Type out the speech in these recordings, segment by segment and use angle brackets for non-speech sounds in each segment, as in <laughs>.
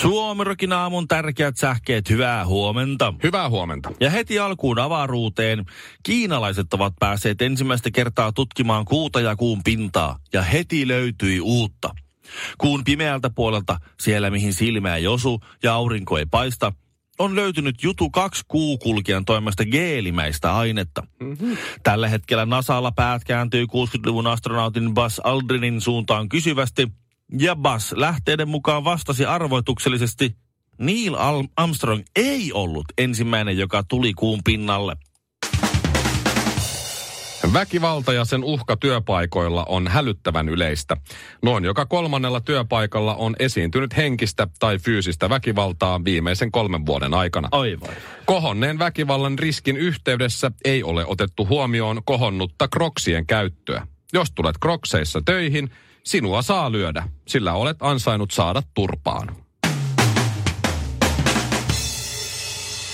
Suomirokin aamun tärkeät sähkeet, hyvää huomenta. Hyvää huomenta. Ja heti alkuun avaruuteen. Kiinalaiset ovat päässeet ensimmäistä kertaa tutkimaan kuuta ja kuun pintaa. Ja heti löytyi uutta. Kuun pimeältä puolelta, siellä mihin silmä ei osu ja aurinko ei paista, on löytynyt jutu kaksi kuukulkijan toimesta geelimäistä ainetta. Mm-hmm. Tällä hetkellä Nasalla päät kääntyy 60-luvun astronautin Buzz Aldrinin suuntaan kysyvästi, ja Buzz lähteiden mukaan vastasi arvoituksellisesti, Neil Armstrong ei ollut ensimmäinen, joka tuli kuun pinnalle. Väkivalta ja sen uhka työpaikoilla on hälyttävän yleistä. Noin joka kolmannella työpaikalla on esiintynyt henkistä tai fyysistä väkivaltaa viimeisen kolmen vuoden aikana. Aivan. Kohonneen väkivallan riskin yhteydessä ei ole otettu huomioon kohonnutta kroksien käyttöä. Jos tulet krokseissa töihin, sinua saa lyödä, sillä olet ansainnut saada turpaan.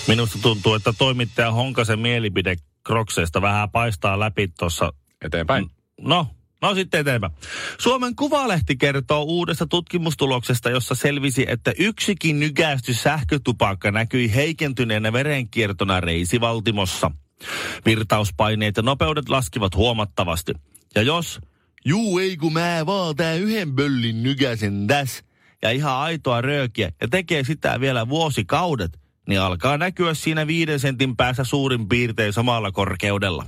Minusta tuntuu, että toimittaja Honkasen mielipide Krokseista vähän paistaa läpi tuossa. Eteenpäin. No, no sitten eteenpäin. Suomen Kuvalehti kertoo uudesta tutkimustuloksesta, jossa selvisi, että yksikin nykäisty sähkötupakka näkyi heikentyneenä verenkiertona reisivaltimossa. Virtauspaineet ja nopeudet laskivat huomattavasti. Ja jos, juu ei kun mä vaan tää yhden böllin nykäsen tässä, ja ihan aitoa röökiä, ja tekee sitä vielä vuosikaudet, niin alkaa näkyä siinä viiden sentin päässä suurin piirtein samalla korkeudella.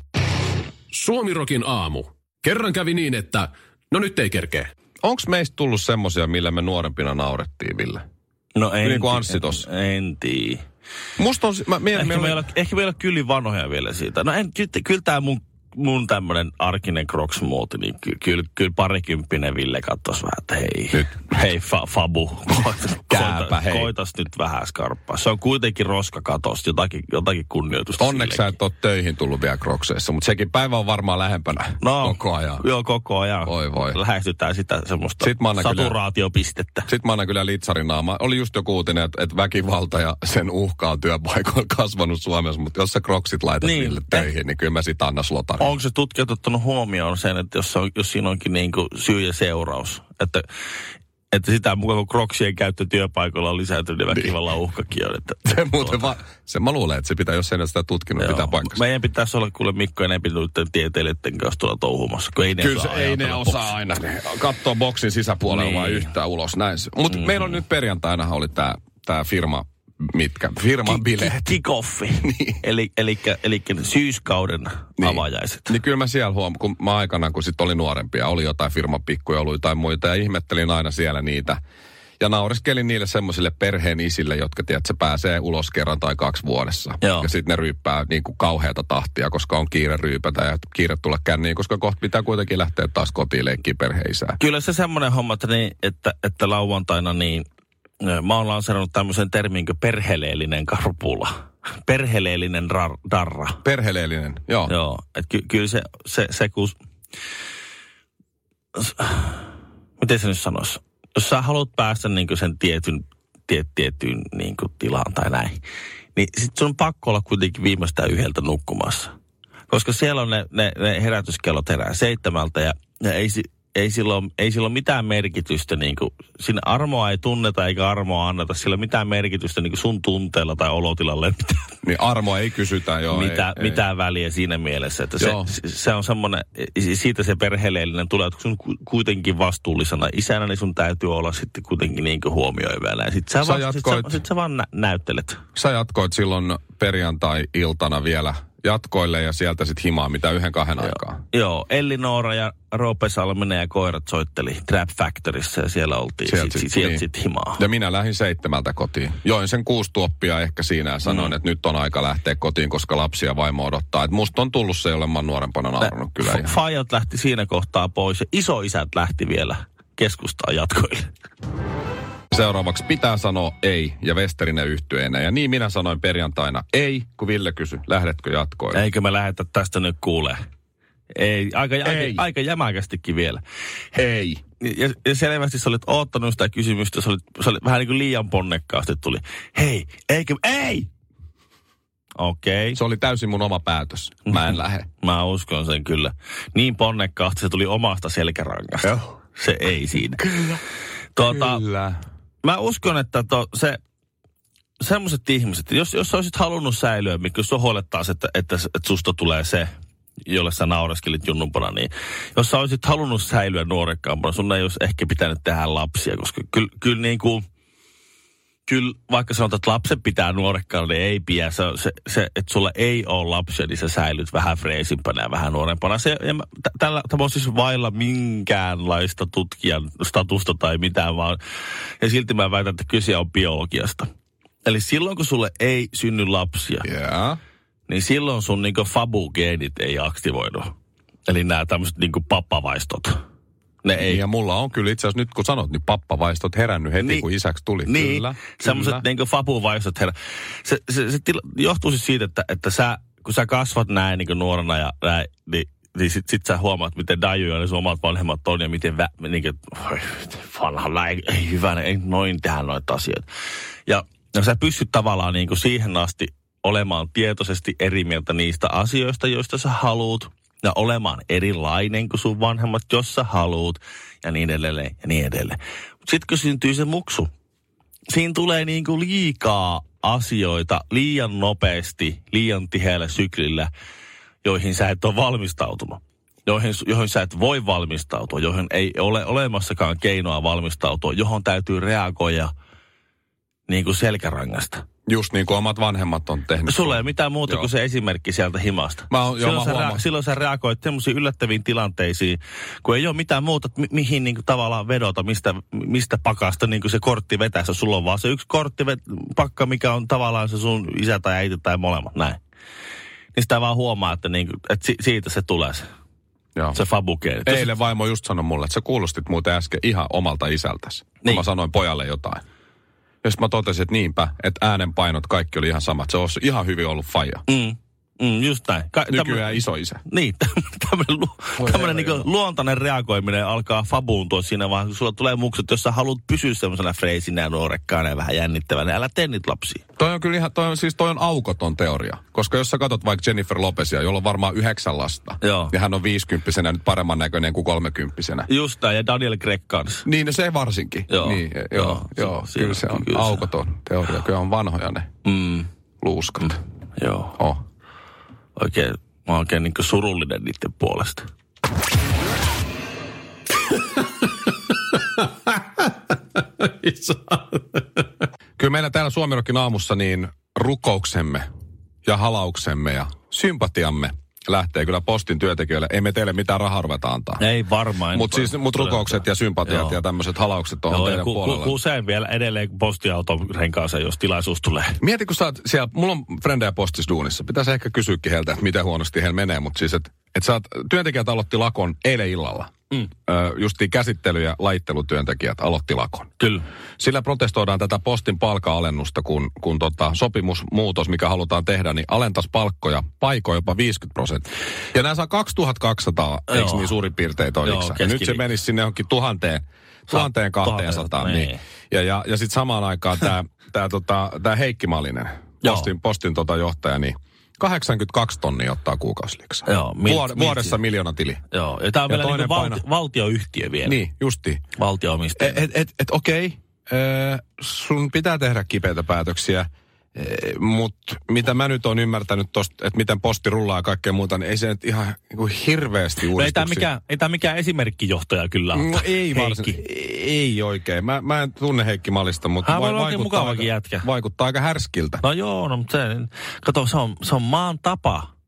Suomirokin aamu. Kerran kävi niin, että no nyt ei kerkeä. Onks meistä tullut semmosia, millä me nuorempina naurettiin, Ville? No en, Niin kuin Anssi tossa. En, en tiedä. Musta on... Mä, mä, Ehkä, mä, meillä, ehkä meillä on kyllä vanhoja vielä siitä. No en, kyllä, kyllä tämä mun, mun tämmönen arkinen Crocs-muoti, niin ky, kyllä, parikymppinen Ville kattos vähän, että hei, Nyt. hei fa, Fabu, koita, <laughs> Kääpä, koita, hei. koitas nyt vähän skarppaa. Se on kuitenkin roskakatos, jotakin, jotakin kunnioitusta Onneksi sä sillekin. et ole töihin tullut vielä krokseissa, mutta sekin päivä on varmaan lähempänä No, koko ajan. Joo, koko ajan. Voi voi. Lähestytään sitä semmoista Sit mä saturaatiopistettä. Sitten mä annan kyllä litsarin naama. Oli just joku uutinen, että, että väkivalta ja sen uhka on työpaikoilla kasvanut Suomessa, mutta jos sä kroksit laitat Niin. niin. niille töihin, niin kyllä mä sit annan slotarin. Onko se tutkijat ottanut huomioon sen, että jos, se on, jos siinä onkin niin kuin syy ja seuraus, että, että sitä mukaan kun kroksien käyttö työpaikalla on lisääntynyt, niin väkivallan uhkakin on. Että, <laughs> Se muuten va- se mä luulen, että se pitää, jos sen sitä tutkinut, Joo. pitää paikkansa. Meidän pitäisi olla kuule Mikko enempi tieteilijöiden kanssa tuolla touhumassa, kun ei ne Kyllä se, osaa ei ne osaa boksia. aina ne kattoo boksin sisäpuolella Niin. niin. vai yhtään ulos. Näin. Mutta mm. meillä on nyt perjantaina oli tämä tää firma, mitkä, firman bileet. Kick-offi. <laughs> niin. Eli, eli, eli syyskauden niin. avajaiset. Niin kyllä mä siellä huom, kun mä aikana, kun sit oli nuorempia, oli jotain firman pikkujouluja tai muita, ja ihmettelin aina siellä niitä. Ja naureskelin niille semmoisille perheen isille, jotka tiedät, se pääsee ulos kerran tai kaksi vuodessa. Joo. Ja sitten ne ryyppää niin kuin kauheata tahtia, koska on kiire ryypätä ja kiire tulla känniin, koska kohta pitää kuitenkin lähteä taas kotiin leikkiä perheisää. Kyllä se semmoinen homma, että, niin, että, että lauantaina niin, mä oon lanserannut tämmöisen termin kuin perheleellinen karpula. Perheleellinen rar, darra. Perheleellinen, joo. Joo, että ky, kyllä se, se, se kun... Miten se nyt sanoisi? Jos sä haluat päästä niin sen tietyn, tiet, tiettyyn niin tilaan tai näin, niin sit sun on pakko olla kuitenkin viimeistään yhdeltä nukkumassa. Koska siellä on ne, ne, ne herätyskellot herää seitsemältä ja, ja ei, ei, silloin, ei silloin mitään merkitystä, niin kuin, siinä armoa ei tunneta eikä armoa anneta, sillä mitään merkitystä niin kuin sun tunteella tai olotilalle, <laughs> Niin armo ei kysytä, joo. mitä, ei, mitään väliä siinä mielessä. Että se, Joo. se on semmoinen, siitä se perheleellinen tulee, että kun sun ku- kuitenkin vastuullisena isänä, niin sun täytyy olla sitten kuitenkin niin huomioivana. Ja sit sä, Sä vaan, sit sä, jatkoit- sit sä vaan nä- näyttelet. Ei. Sä jatkoit silloin perjantai-iltana vielä jatkoille ja sieltä sitten himaa, mitä yhden kahden aikaa. Joo, Elli Noora ja Roope Salminen ja koirat soitteli Trap Factorissa ja siellä oltiin. Sieltä Sieltä sit- sielt niin. sit himaa. Ja minä lähdin seitsemältä kotiin. Join sen kuusi tuoppia ehkä siinä ja sanoin, mm. että nyt on aika lähteä kotiin, koska lapsi ja vaimo odottaa. Että musta on tullut se, jolle mä oon nuorempana naurannut kyllä. F- ihan. Fajat lähti siinä kohtaa pois ja isoisät lähti vielä keskustaan jatkoille. Seuraavaksi pitää sanoa ei ja Westerinen yhtyeenä. Ja niin minä sanoin perjantaina ei, kun Ville kysyi, lähdetkö jatkoille? Eikö me lähetä tästä nyt kuulee? Ei, aika, Ei. aika, aika jämäkästikin vielä. Ei. Ja, ja selvästi sä olit oottanut sitä kysymystä, se oli, se oli vähän niin kuin liian ponnekkaasti tuli. Hei, eikö, ei! Okei. Se oli täysin mun oma päätös. Mä en lähde. <laughs> Mä uskon sen kyllä. Niin ponnekkaasti se tuli omasta selkärangasta. Joo. Se ei siinä. Kyllä. Tuota, Kyllä. Mä uskon, että to, se, semmoiset ihmiset, jos, jos sä olisit halunnut säilyä, mikä jos huolettaa, että, että, että susta tulee se, jolle sä naureskelit junnumpana, niin jos sä olisit halunnut säilyä nuorekkaampana, sun ei olisi ehkä pitänyt tehdä lapsia, koska kyllä, kyllä niin kuin, kyllä vaikka sanotaan, että lapsen pitää nuorekkaana, niin ei pidä. Se, se, se, että sulla ei ole lapsia, niin sä säilyt vähän freesimpänä ja vähän nuorempana. Se, ja mä, tä- tällä, tämä on siis vailla minkäänlaista tutkijan statusta tai mitään, vaan ja silti mä väitän, että kyse on biologiasta. Eli silloin, kun sulle ei synny lapsia, Yeah. niin silloin sun niinku fabugeenit ei aktivoidu. Eli nämä tämmöiset niinku pappavaistot. Ne ei, Niin, ja mulla on kyllä itse asiassa nyt kun sanot, niin pappavaistot herännyt heti, Niin. kun isäksi tuli. Niin, Kyllä, semmoiset kyllä. niinku fabuvaistot herra. Se, se, se tila, johtuu siis siitä, että, että sä, kun sä kasvat näin niinku nuorena ja näin, niin, niin sit, sit sä huomaat, miten dajuja ne sun omat vanhemmat on ja miten vä, niinku, oi, vanhalla ei, ei hyvänä, ei noin tehdä noita asioita. Ja, ja sä pystyt tavallaan niinku siihen asti olemaan tietoisesti eri mieltä niistä asioista, joista sä haluut, ja olemaan erilainen kuin sun vanhemmat, jos sä haluut, ja niin edelleen, ja niin edelleen. Sitten kun syntyy se muksu, siinä tulee niin kuin liikaa asioita liian nopeasti, liian tiheällä syklillä, joihin sä et ole valmistautunut. Joihin, joihin sä et voi valmistautua, joihin ei ole olemassakaan keinoa valmistautua, johon täytyy reagoida niin kuin selkärangasta. Just niin kuin omat vanhemmat on tehnyt. Sulla ei ole mitään muuta Joo. kuin se esimerkki sieltä himasta. Mä oon- joo, silloin, mä sä huomaan. silloin sä reagoit semmoisiin yllättäviin tilanteisiin, kun ei ole mitään muuta, mi- mihin niin kuin tavallaan vedota, mistä, mistä pakasta niin kuin se kortti vetää. Se sulla on vaan se yksi kortti pakka, mikä on tavallaan se sun isä tai äiti tai molemmat, näin. Niin sitä vaan huomaa, että, niin kuin, että si- siitä se tulee se, Joo. se fabukeeni. Eilen vaimo just sanoi mulle, että sä kuulostit muuten äsken ihan omalta isältäsi. Niin. Niin. Mä sanoin pojalle jotain. Sitten mä totesin, että niinpä, että äänenpainot kaikki oli ihan samat. Se olisi ihan hyvin ollut faija. Mm, mm, just näin. Ka- Nykyään iso isä. Niin, <laughs> tämmöinen, lu, Voi tämmöinen herra niin luontainen reagoiminen alkaa fabuuntua siinä vaan, kun sulla tulee muksut, jos sä haluat pysyä semmoisena freisinä ja nuorekkaana ja vähän jännittävänä, älä tee niitä lapsia. Toi on kyllä ihan, toi on, siis toi on aukoton teoria. Koska jos sä katsot vaikka Jennifer Lopezia, jolla on varmaan yhdeksän lasta. Joo. Ja hän on viisikymppisenä nyt paremman näköinen kuin kolmekymppisenä. Just näin, ja Daniel Craig kanssa. Niin, no se varsinkin. Joo. Niin, joo, Joo, joo, se- kyllä se on kyllä se- aukoton teoria. Kyllä on vanhoja ne Mm, luuskat. joo, Oh. Oikein, mä oon oikein niin surullinen niiden puolesta. Kyllä meillä täällä Suomirokin aamussa niin rukouksemme ja halauksemme ja sympatiamme lähtee kyllä postin työntekijöille. Ei me teille mitään rahaa ruveta antaa. Ei varmaan. Mutta siis mut rukoukset ja sympatiat Joo. ja tämmöiset halaukset on teidän ku, ku, puolella. usein vielä edelleen postiauton renkaansa, jos tilaisuus tulee. Mieti, kun sä oot siellä, mulla on frendejä postisduunissa. Pitäisi ehkä kysyäkin heiltä, että miten huonosti heillä menee, mutta siis, että et sä oot, työntekijät aloitti lakon eilen illalla. Mm. Ö, justiin käsittely- ja laittelutyöntekijät aloitti lakon. Kyllä. Sillä protestoidaan tätä postin palka-alennusta, kun, kun tota sopimusmuutos, mikä halutaan tehdä, niin alentaisi palkkoja paikoin jopa 50 prosenttia. Ja nämä saa 2200, eikö Joo. niin suurin piirtein Joo, Ja nyt se menisi sinne johonkin tuhanteen, tuhanteen kahteensataan. niin. Niin. Ja, ja, ja sitten samaan aikaan tämä tää, tota, tää Heikki Malinen, postin, postin tota johtaja, niin 82 tonnia ottaa kuukausiliksaa. Joo, mil- Vuod- mil- vuodessa miljoona tili. Joo, ja tämä on Ja vielä niin valti, valtioyhtiö vielä. Niin, justiin. Valtio-omistaja. Et, et, et okei, ö, sun pitää tehdä kipeitä päätöksiä, mutta mitä mä nyt oon ymmärtänyt tosta, että miten posti rullaa ja kaikkea muuta, niin ei se nyt ihan niin kuin hirveästi No ei uudistuksia. tämä mikään, ei tää mikään esimerkkijohtaja kyllä ole. No, ei varsin, ei oikein. Mä, mä en tunne Heikki Malista, mutta Hän oikein vaikuttaa, aika, jätkä. vaikuttaa aika härskiltä. No joo, no mutta se, kato, se on, se on maan tapa.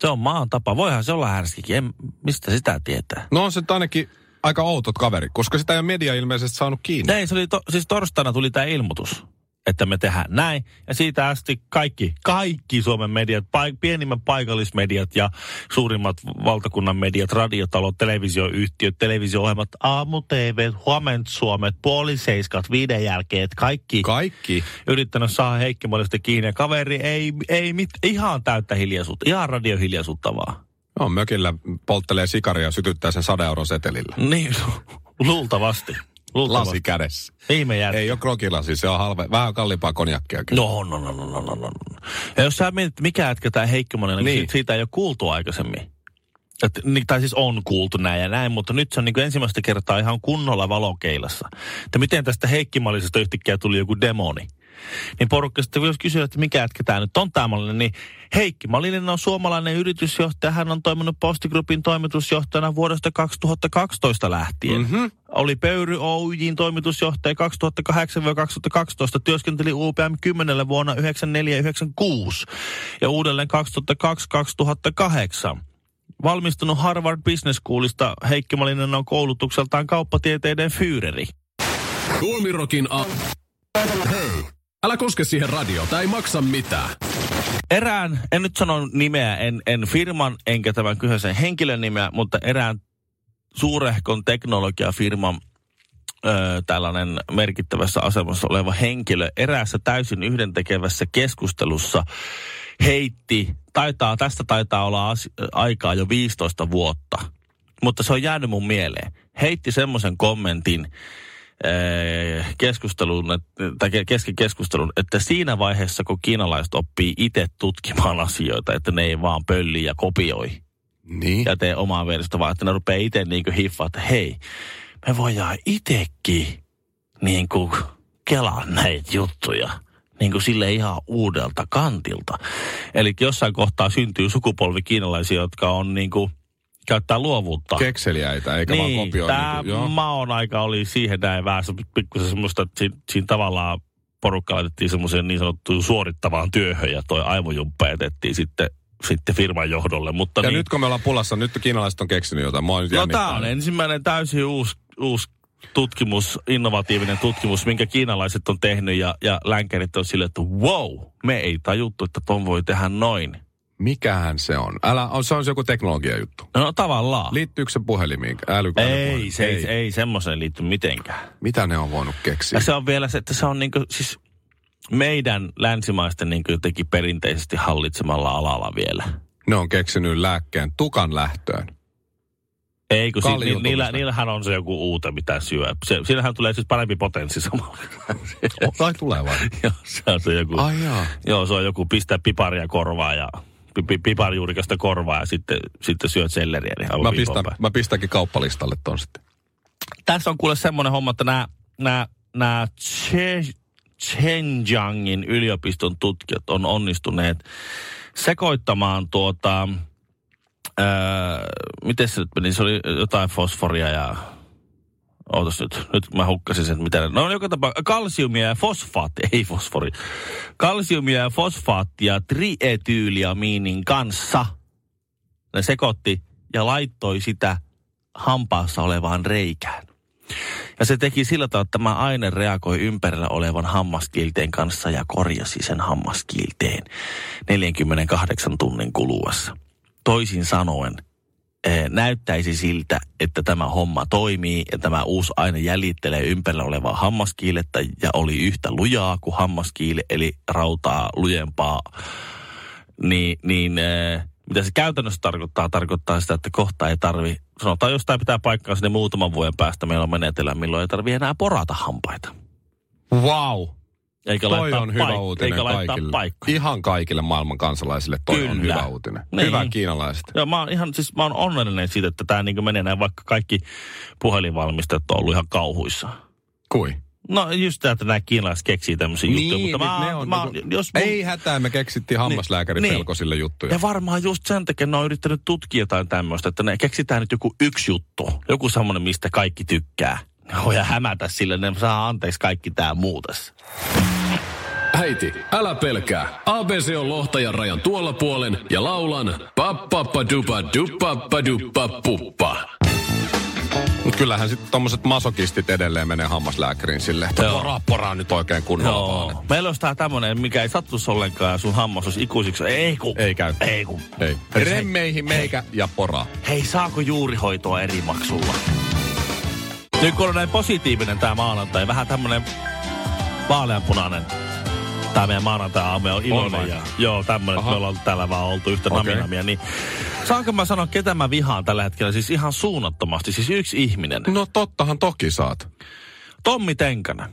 Se on maan tapa. Voihan se olla härskikin. En, mistä sitä tietää? No on se ainakin aika outot kaveri, koska sitä ei ole media ilmeisesti saanut kiinni. Ei, se oli to, siis torstaina tuli tämä ilmoitus. Että me tehdään näin. Ja siitä asti kaikki, kaikki Suomen mediat, paik- pienimmät paikallismediat ja suurimmat valtakunnan mediat, radiotalot, televisioyhtiöt, televisio-ohjelmat, aamu TV, huoment Suomet, puoli seiskat, viiden jälkeen, kaikki Kaikki. yrittänyt saada Heikki Mallista kiinni. Ja kaveri ei, ei mit, ihan täyttä hiljaisuutta, ihan radiohiljaisuutta vaan. No, mökillä polttelee sikaria ja sytyttää sen 100 euron setelillä. Niin, <laughs> luultavasti. Luultavasti. Lasi kädessä. Ihme jätkä. Ei ole krokilasi, se on halve, vähän kalliimpaa konjakkia kyllä. No, no, no, no, no, no, no. Ja jos sä mietit, mikä jätkä tämä Heikki Monen, niin. Niin. siitä, siitä ei ole kuultu aikaisemmin. Et, tai siis on kuultu näin ja näin, mutta nyt se on niin ensimmäistä kertaa ihan kunnolla valokeilassa. Että miten tästä Heikki Mallisesta yhtäkkiä tuli joku demoni. Niin porukka sitten jos kysyä, että mikä jätkä tämä nyt on tämä Mallinen, niin Heikki Mallinen on suomalainen yritysjohtaja. Hän on toiminut Postigroupin toimitusjohtajana vuodesta 2012 lähtien. Mm-hmm. Oli Pöyry Oyjin toimitusjohtaja 2008-2012. Työskenteli UPM 10 vuonna 94-96 ja uudelleen 2002-2008. Valmistunut Harvard Business Schoolista Heikki Mallinen on koulutukseltaan kauppatieteiden fyyreri. Suomirokin a... Hei! Älä koske siihen radio, tää ei maksa mitään. erään, en nyt sano nimeä, en, en firman enkä tämän kyseisen henkilön nimeä, mutta erään suurehkon teknologiafirman ö, tällainen merkittävässä asemassa oleva henkilö eräässä täysin yhdentekevässä keskustelussa heitti, taitaa, tästä taitaa olla as, aikaa jo 15 vuotta, mutta se on jäänyt mun mieleen. Heitti semmoisen kommentin, keskustelun, et- tai ke- kesken keskustelun, että siinä vaiheessa, kun kiinalaiset oppii itse tutkimaan asioita, että ne ei vaan pölli ja kopioi Niin. ja tee omaa versiota, vaan että ne rupeaa itse niin hiffaa, että hei, me voidaan itsekin niin kuin kelaa näitä juttuja niin kuin sille ihan uudelta kantilta. Eli jossain kohtaa syntyy sukupolvi kiinalaisia, jotka on niin kuin, käyttää luovuutta. Kekseliäitä, eikä vaan kopioida. Tämä Niin maon aika oli siihen näin vähän se pikkusen semmoista, että siinä, siinä tavallaan porukka laitettiin semmoiseen niin sanottuun suorittavaan työhön ja toi aivojumppa jätettiin sitten, sitten firman johdolle. Mutta Ja niin, nyt kun me ollaan pulassa, nyt kiinalaiset on keksinyt jotain. Mä nyt no tämä on ensimmäinen täysin uusi, uusi tutkimus, innovatiivinen tutkimus, minkä kiinalaiset on tehnyt ja, ja länkärit on silleen, että wow, me ei tajuttu, että ton voi tehdä noin. Mikähän se on? Älä, on, se on se joku teknologia juttu. No tavallaan. Liittyykö se puhelimiin? Äly, ei, se ei, ei semmoiseen liitty mitenkään. Mitä ne on voinut keksiä? Ja se on vielä se, että se on niinku, siis meidän länsimaisten niinku jotenkin perinteisesti hallitsemalla alalla vielä. Ne on keksinyt lääkkeen tukan lähtöön. Ei, kun si- ni, Kalliutumista. niillä, niillähän on se joku uute, mitä syö. Se, siinähän tulee siis parempi potenssi samalla. Tai tulee vai? <laughs> Joo, se on se joku. Ai jaa. Joo, se on joku pistää piparia korvaa ja piparjuurikasta korvaa ja sitten, sitten syöt selleriä. Niin Mä, pistän, päin. mä pistänkin kauppalistalle ton sitten. Tässä on kuule semmoinen homma, että nämä, nämä, nämä Che- Zhenjiangin yliopiston tutkijat on onnistuneet sekoittamaan tuota, ää, miten se nyt meni, se oli jotain fosforia ja Ootas nyt, nyt mä hukkasin sen, mitä No joka tapauksessa kalsiumia ja fosfaatti, <laughs> ei fosfori. Kalsiumia ja fosfaattia trietyyliamiinin kanssa. Ne sekoitti ja laittoi sitä hampaassa olevaan reikään. Ja se teki sillä tavalla, että tämä aine reagoi ympärillä olevan hammaskiilteen kanssa ja korjasi sen hammaskiilteen 48 tunnin kuluessa. Toisin sanoen, näyttäisi siltä, että tämä homma toimii ja tämä uusi aine jäljittelee ympärillä olevaa hammaskiilettä ja oli yhtä lujaa kuin hammaskiile, eli rautaa lujempaa. Niin, niin eh, mitä se käytännössä tarkoittaa? Tarkoittaa sitä, että kohta ei tarvi, sanotaan jos tämä pitää paikkaa sinne muutaman vuoden päästä, meillä on menetellä, milloin ei tarvi enää porata hampaita. Wow. Eikä Toi laittaa on hyvä paik- uutinen eikä kaikille. paikkoja. Ihan kaikille maailman kansalaisille toi on Kyllä. hyvä uutinen. Niin. Hyvä kiinalaiset. Joo, mä oon ihan siis, mä oon onnellinen siitä, että tämä niin menee näin, vaikka kaikki puhelinvalmistajat on ollut ihan kauhuissa. Kui? No just tämä, että nämä kiinalaiset keksii tämmöisiä juttuja, mutta mä, ne on mä, niinku- jos mun, Ei hätää, me keksittiin hammaslääkärin Niin. pelkosille juttuja. Ja varmaan just sen takia ne on yrittänyt tutkia jotain tämmöistä, että ne keksitään nyt joku yksi juttu, joku semmoinen, mistä kaikki tykkää. Voi hämätä sille, ne saa anteeksi kaikki tää muu tässä. Äiti, älä pelkää. ABC on lohtajan rajan tuolla puolen ja laulan pappappadupa dupappaduppa puppa. Mut kyllähän sitten tommoset masokistit edelleen menee hammaslääkäriin silleen, että Joo. poraa, poraa nyt oikein kunnolla vaan. Joo. Meillä olisi tää tämmönen, mikä ei sattuisi ollenkaan ja sun hammas olisi ikuisiksi. Ei kun. Ei käy. Ei kun. Ei. Remmeihin meikä ja poraa. Hei, saako juurihoitoa eri maksulla? Nyt kun on näin positiivinen tää maanantai, vähän tämmönen vaaleanpunainen. Tää meidän maanantai-aamu on iloinen. vai? ja, joo, tämmönen, että me ollaan täällä vaan oltu yhtä Okei. naminamia. Niin, saanko mä sanoa, ketä mä vihaan tällä hetkellä? Siis ihan suunnattomasti. Siis yksi ihminen. No tottahan toki saat. Tommi Tenkanen.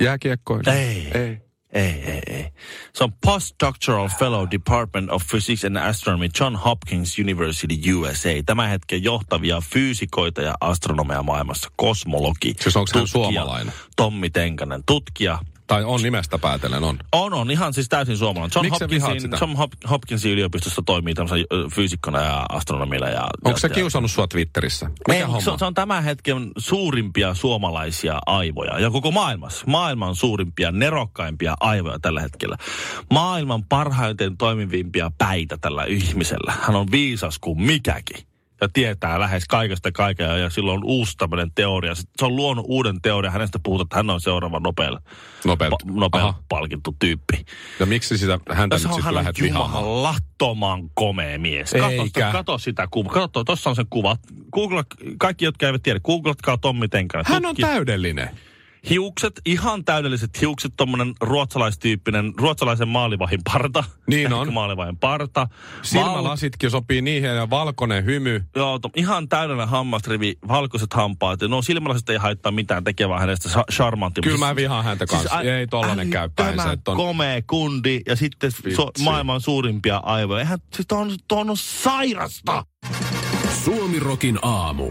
Jääkiekkoilija. Ei. Ei. Ei, ei, ei. Se on postdoctoral fellow Department of Physics and Astronomy John Hopkins University USA. Tämän hetken johtavia fyysikoita ja astronomeja maailmassa. Kosmologi. Siis onko hän suomalainen? Tommi Tenkanen, tutkija. Tai on nimestä päätellen, on. On, on ihan siis täysin suomalainen. John, Miksi vihaat Hopkinsin? John Hop- Hopkinsin yliopistossa toimii tämmöisen fyysikkona ja astronomilla. Ja, Onko se ja, kiusannut sua Twitterissä? ei, Mikä se, homma? on- se on tämän hetken suurimpia suomalaisia aivoja. Ja koko maailmassa. Maailman suurimpia, nerokkaimpia aivoja tällä hetkellä. Maailman parhaiten toimivimpia päitä tällä ihmisellä. Hän on viisas kuin mikäkin. Ja tietää lähes kaikesta kaikkea. Ja silloin on uusi tämmöinen teoria. Se on luonut uuden teorian. Hänestä puhutaan, että hän on seuraava Nobel, Nobel. pa- Nobel Aha. palkittu tyyppi. Ja miksi sitä häntä se nyt sitten hän lähdet jumalattoman komea mies. Kato, kato sitä kuvaa. Kato, tuossa on se kuva. Google, kaikki, jotka eivät tiedä, googlatkaa Tommi Tenkanen. Hän on Tutki- täydellinen. Hiukset, ihan täydelliset hiukset, tommonen ruotsalaistyyppinen, ruotsalaisen maalivahin parta. Niin on. Maalivahin parta. Val- Silmälasitkin sopii niihin ja valkoinen hymy. Joo, to, ihan täydellinen hammasrivi, valkoiset hampaat. No silmälasit ei haittaa mitään, tekee vaan hänestä sa- charmantti. Kyllä mä vihaan häntä kanssa. ä- Ei tollanen käy päin. Se, älyttömän että on... komea kundi ja sitten so, maailman suurimpia aivoja. Eihän, siis on, on, on sairasta. Suomirokin aamu.